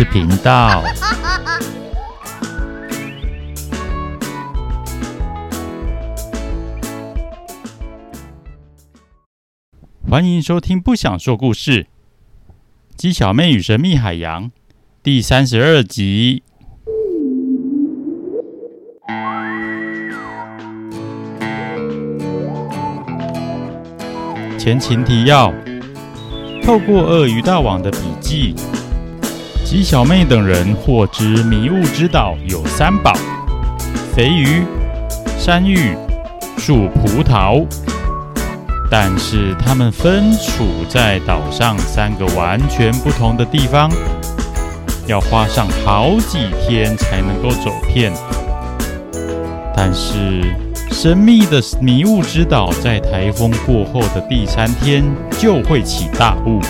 事频道。欢迎收听《不想说故事》，鸡小妹与神秘海洋第三十二集。前情提要：透过鳄鱼大王的笔记，吉小妹等人获知迷雾之岛有三宝：肥鱼、山芋、树葡萄。但是他们分处在岛上三个完全不同的地方，要花上好几天才能够走遍。但是。神秘的迷雾之岛在台风过后的第三天就会起大雾，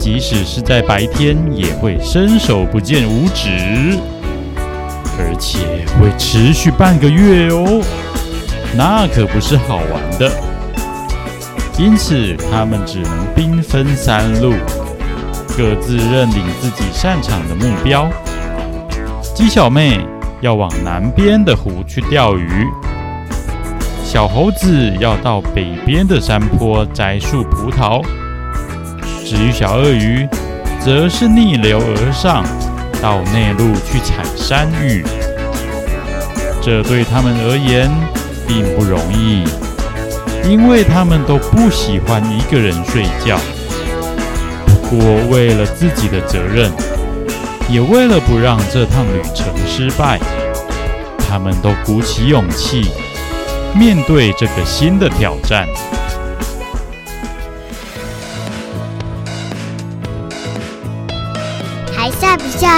即使是在白天也会伸手不见五指，而且会持续半个月哦，那可不是好玩的。因此，他们只能兵分三路，各自认领自己擅长的目标。鸡小妹要往南边的湖去钓鱼。小猴子要到北边的山坡摘树葡萄，至于小鳄鱼，则是逆流而上，到内陆去采山芋。这对他们而言并不容易，因为他们都不喜欢一个人睡觉。不过，为了自己的责任，也为了不让这趟旅程失败，他们都鼓起勇气。面对这个新的挑战，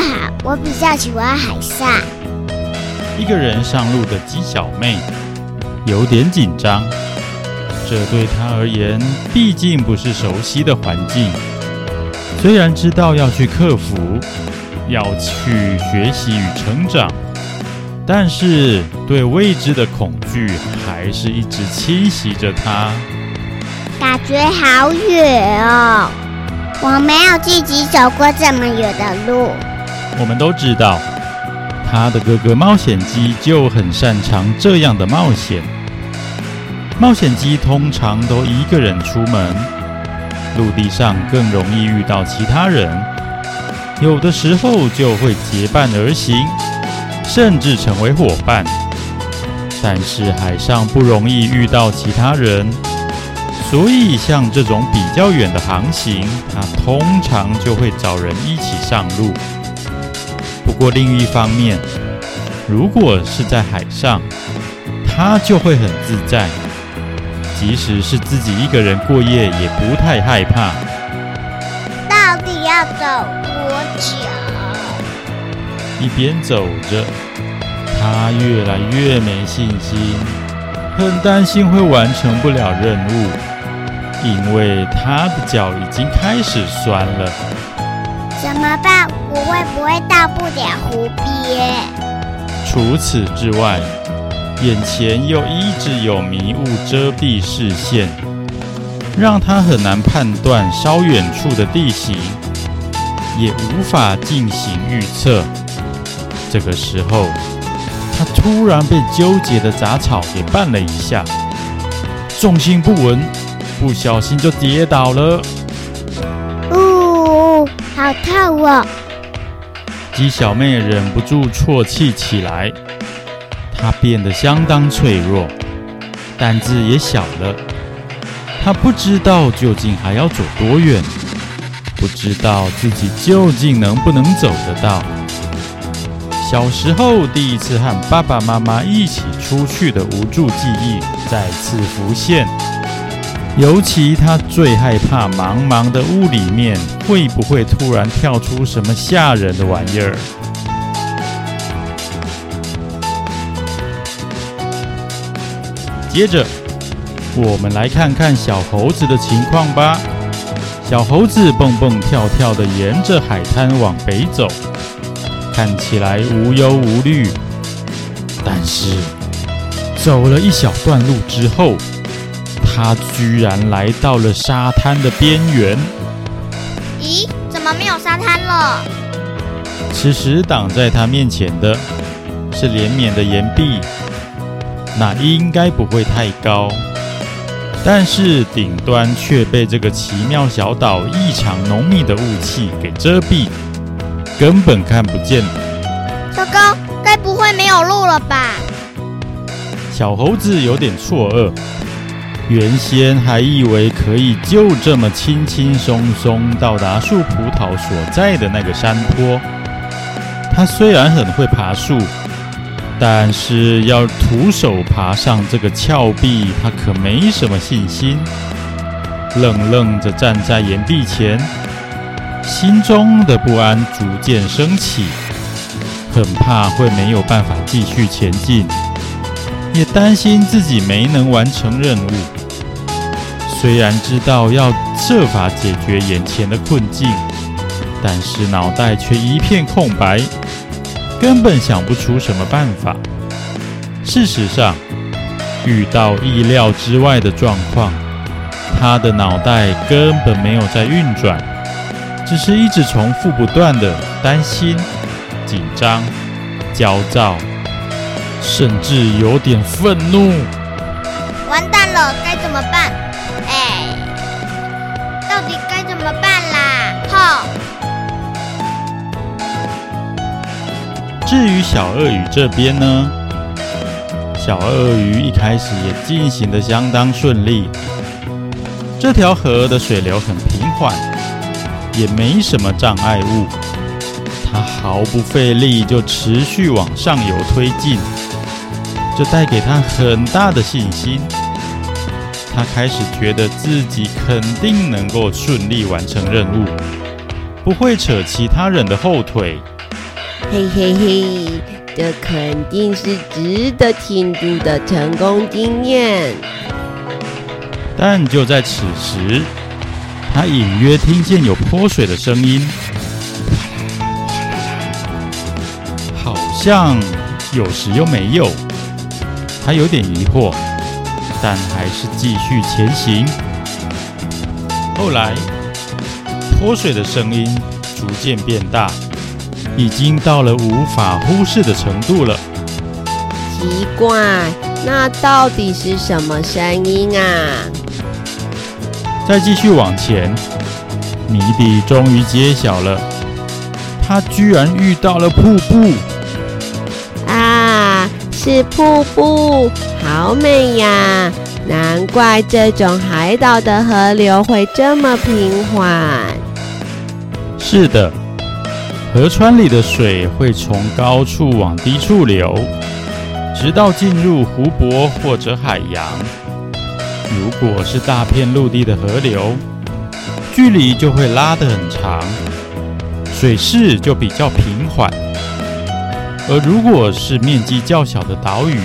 好，我比较喜欢海上。一个人上路的鸡小妹有点紧张，这对她而言毕竟不是熟悉的环境。虽然知道要去克服，要去学习与成长。但是，对未知的恐惧还是一直侵袭着她。感觉好远哦，我没有自己走过这么远的路。我们都知道，他的哥哥冒险鸡就很擅长这样的冒险。冒险鸡通常都一个人出门，陆地上更容易遇到其他人，有的时候就会结伴而行。甚至成为伙伴，但是海上不容易遇到其他人，所以像这种比较远的航行，他通常就会找人一起上路。不过另一方面，如果是在海上，他就会很自在，即使是自己一个人过夜，也不太害怕。到底要走多久？一边走着，他越来越没信心，很担心会完成不了任务，因为他的脚已经开始酸了。怎么办？我会不会到不了湖边？除此之外，眼前又一直有迷雾遮蔽视线，让他很难判断稍远处的地形，也无法进行预测。这个时候，他突然被纠结的杂草给绊了一下，重心不稳，不小心就跌倒了。好烫哦！鸡小妹忍不住啜泣起来。她变得相当脆弱，胆子也小了。她不知道究竟还要走多远，不知道自己究竟能不能走得到。小时候第一次和爸爸妈妈一起出去的无助记忆再次浮现，尤其他最害怕茫茫的雾里面会不会突然跳出什么吓人的玩意儿。接着，我们来看看小猴子的情况吧。小猴子蹦蹦跳跳地沿着海滩往北走。看起来无忧无虑，但是走了一小段路之后，他居然来到了沙滩的边缘。咦，怎么没有沙滩了？此时挡在他面前的是连绵的岩壁，那应该不会太高，但是顶端却被这个奇妙小岛异常浓密的雾气给遮蔽，根本看不见。糟糕，该不会没有路了吧？小猴子有点错愕。原先还以为可以就这么轻轻松松到达树葡萄所在的那个山坡。他虽然很会爬树，但是要徒手爬上这个峭壁，他可没什么信心。愣愣地站在岩壁前，心中的不安逐渐升起，很怕会没有办法继续前进。也担心自己没能完成任务。虽然知道要设法解决眼前的困境，但是脑袋却一片空白，根本想不出什么办法。事实上，遇到意料之外的状况，他的脑袋根本没有在运转，只是一直重复不断的担心、紧张、焦躁。甚至有点愤怒。完蛋了，该怎么办？哎，到底该怎么办啦？吼！至于小鳄鱼这边呢？小鳄鱼一开始也进行得相当顺利。这条河的水流很平缓，也没什么障碍物，它毫不费力就持续往上游推进。这带给他很大的信心，他开始觉得自己肯定能够顺利完成任务，不会扯其他人的后腿。嘿嘿嘿，这肯定是值得庆祝的成功经验。但就在此时，他隐约听见有泼水的声音，好像有时又没有。他有点疑惑，但还是继续前行。后来，泼水的声音逐渐变大，已经到了无法忽视的程度了。奇怪，那到底是什么声音啊？再继续往前，谜底终于揭晓了。他居然遇到了瀑布。啊是瀑布，好美呀！难怪这种海岛的河流会这么平缓。是的，河川里的水会从高处往低处流，直到进入湖泊或者海洋。如果是大片陆地的河流，距离就会拉得很长，水势就比较平缓。而如果是面积较小的岛屿，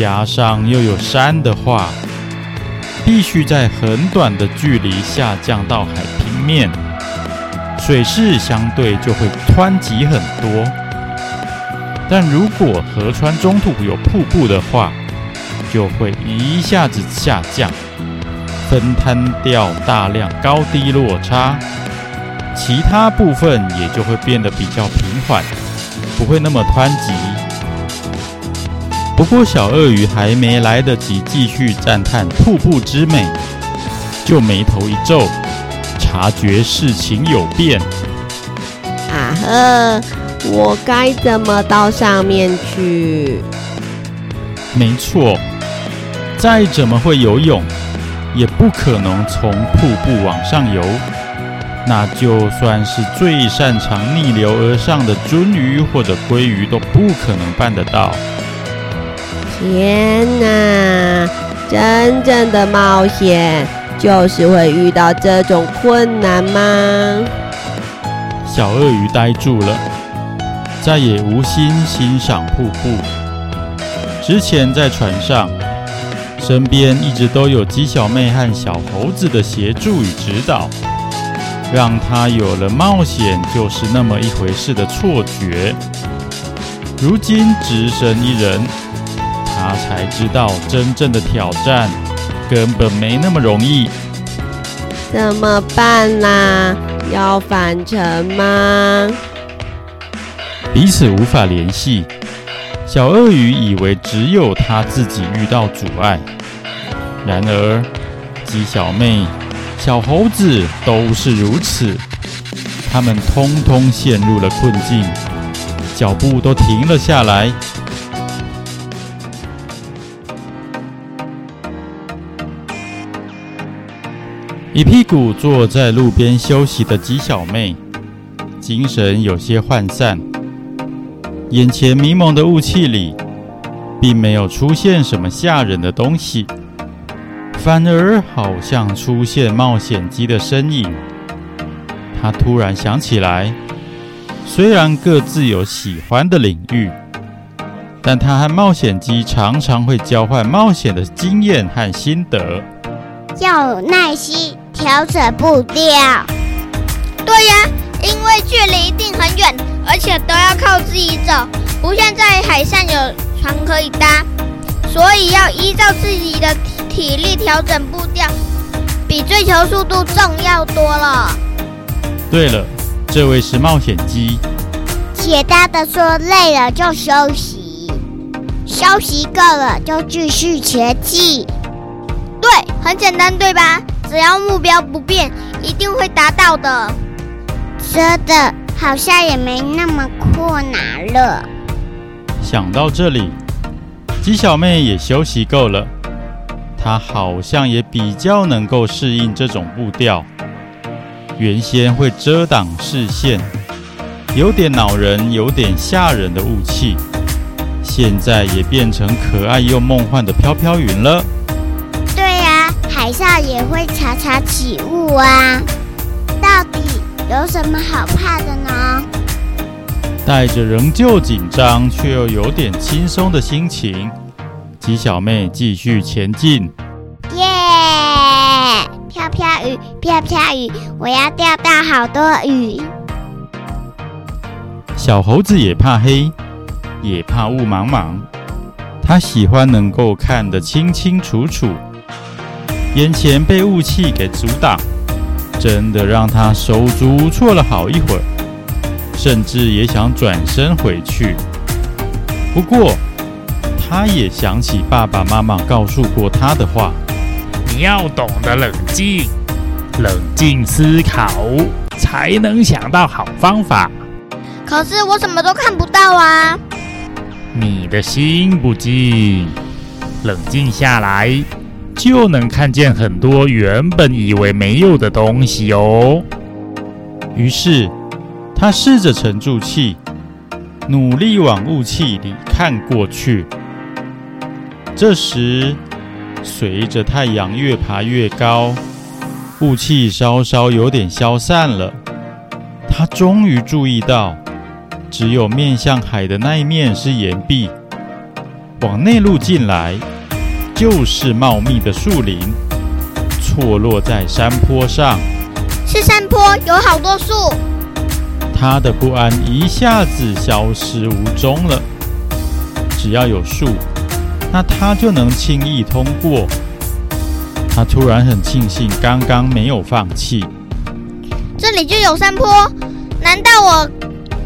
加上又有山的话，必须在很短的距离下降到海平面，水势相对就会湍急很多。但如果河川中途有瀑布的话，就会一下子下降，分摊掉大量高低落差，其他部分也就会变得比较平缓。不会那么湍急。不过，小鳄鱼还没来得及继续赞叹瀑布之美，就眉头一皱，察觉事情有变。啊呵，我该怎么到上面去？没错，再怎么会游泳，也不可能从瀑布往上游。那就算是最擅长逆流而上的鳟鱼或者鲑鱼都不可能办得到。天哪！真正的冒险就是会遇到这种困难吗？小鳄鱼呆住了，再也无心欣赏瀑布。之前在船上，身边一直都有鸡小妹和小猴子的协助与指导。让他有了冒险就是那么一回事的错觉。如今只身一人，他才知道真正的挑战根本没那么容易。怎么办啦？要返程吗？彼此无法联系。小鳄鱼以为只有他自己遇到阻碍，然而鸡小妹、小猴子都是如此，他们通通陷入了困境，脚步都停了下来。一屁股坐在路边休息的鸡小妹，精神有些涣散。眼前迷蒙的雾气里，并没有出现什么吓人的东西，反而好像出现冒险鸡的身影。她突然想起来，虽然各自有喜欢的领域，但她和冒险鸡常常会交换冒险的经验和心得。要有耐心，调整步调。对呀，因为距离一定很远。而且都要靠自己走，不像在海上有船可以搭，所以要依照自己的体力调整步调，比追求速度重要多了。对了，这位是冒险鸡。简单的说，累了就休息，休息够了就继续前进。对，很简单，对吧？只要目标不变，一定会达到的。真的。好像也没那么困难了。想到这里，鸡小妹也休息够了，她好像也比较能够适应这种步调。原先会遮挡视线、有点恼人、有点吓人的雾气，现在也变成可爱又梦幻的飘飘云了。对呀，海上也会常常起雾啊。到底？有什么好怕的呢？带着仍旧紧张却又有点轻松的心情，鸡小妹继续前进。耶！飘飘雨，飘飘雨，我要钓到好多鱼。小猴子也怕黑，也怕雾茫茫，他喜欢能够看得清清楚楚，眼前被雾气给阻挡。真的让他手足无措了好一会儿，甚至也想转身回去。不过，他也想起爸爸妈妈告诉过他的话：“你要懂得冷静，冷静思考，才能想到好方法。”可是我什么都看不到啊！你的心不静，冷静下来。就能看见很多原本以为没有的东西哦。于是，他试着沉住气，努力往雾气里看过去。这时，随着太阳越爬越高，雾气稍稍有点消散了。他终于注意到，只有面向海的那一面是岩壁，往内陆进来。就是茂密的树林，错落在山坡上。是山坡，有好多树。他的不安一下子消失无踪了。只要有树，那他就能轻易通过。他突然很庆幸刚刚没有放弃。这里就有山坡，难道我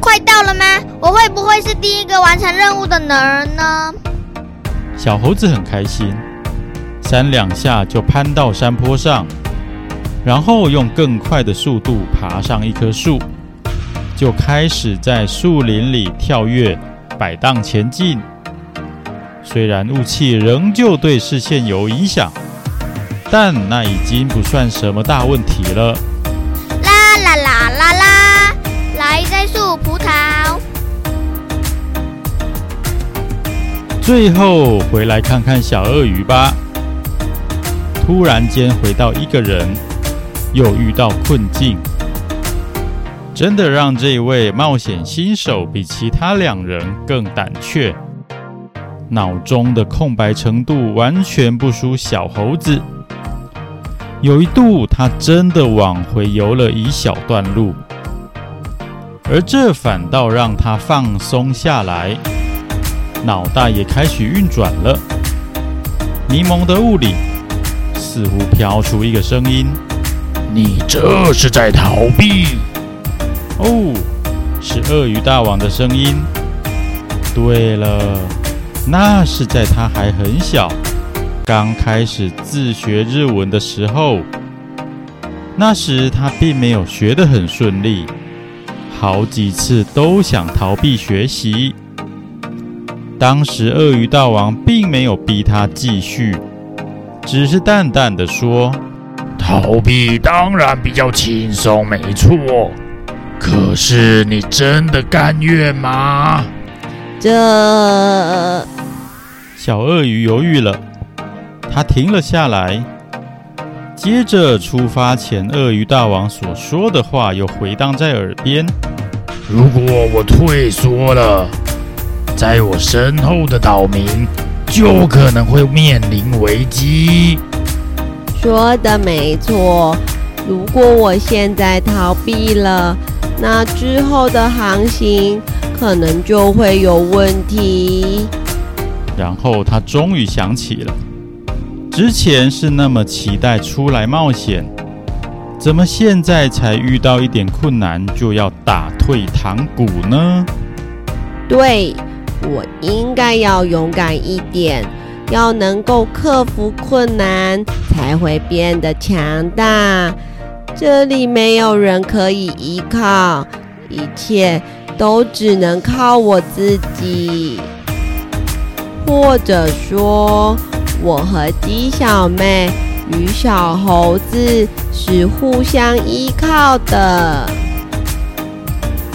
快到了吗？我会不会是第一个完成任务的人呢？小猴子很开心，三两下就攀到山坡上，然后用更快的速度爬上一棵树，就开始在树林里跳跃、摆荡前进。虽然雾气仍旧对视线有影响，但那已经不算什么大问题了。啦啦啦啦啦，来摘树葡萄。最后回来看看小鳄鱼吧。突然间回到一个人，又遇到困境，真的让这位冒险新手比其他两人更胆怯，脑中的空白程度完全不输小猴子。有一度，他真的往回游了一小段路，而这反倒让他放松下来。脑袋也开始运转了，迷蒙的雾里似乎飘出一个声音：“你这是在逃避？”哦，是鳄鱼大王的声音。对了，那是在他还很小，刚开始自学日文的时候。那时他并没有学得很顺利，好几次都想逃避学习。当时鳄鱼大王并没有逼他继续，只是淡淡的说：“逃避当然比较轻松，没错。可是你真的甘愿吗？”这小鳄鱼犹豫了，它停了下来。接着，出发前鳄鱼大王所说的话又回荡在耳边：“如果我退缩了，在我身后的岛民就可能会面临危机。”说的没错，如果我现在逃避了，那之后的航行可能就会有问题。然后他终于想起了。之前是那么期待出来冒险，怎么现在才遇到一点困难就要打退堂鼓呢？对，我应该要勇敢一点，要能够克服困难，才会变得强大。这里没有人可以依靠，一切都只能靠我自己，或者说。我和鸡小妹与小猴子是互相依靠的。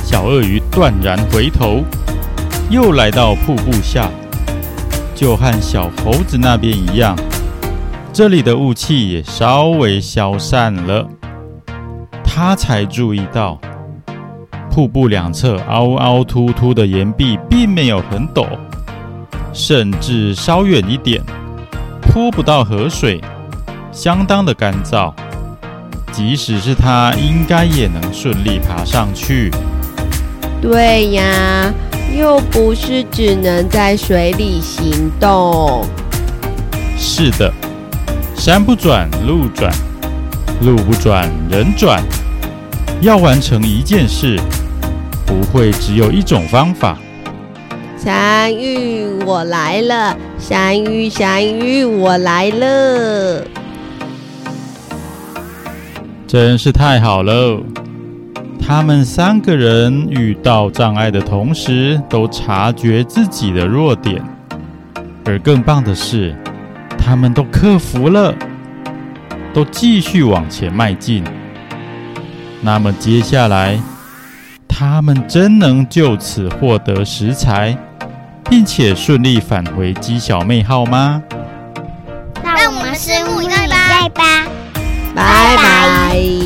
小鳄鱼断然回头，又来到瀑布下，就和小猴子那边一样，这里的雾气也稍微消散了。他才注意到，瀑布两侧凹凹凸凸的岩壁并没有很陡，甚至稍远一点。泼不到河水，相当的干燥。即使是他，应该也能顺利爬上去。对呀，又不是只能在水里行动。是的，山不转路转，路不转人转。要完成一件事，不会只有一种方法。山芋，我来了！山芋，山芋，我来了！真是太好了！他们三个人遇到障碍的同时，都察觉自己的弱点，而更棒的是，他们都克服了，都继续往前迈进。那么接下来，他们真能就此获得食材？并且顺利返回鸡小妹号吗？让我们拭目以待吧！拜拜。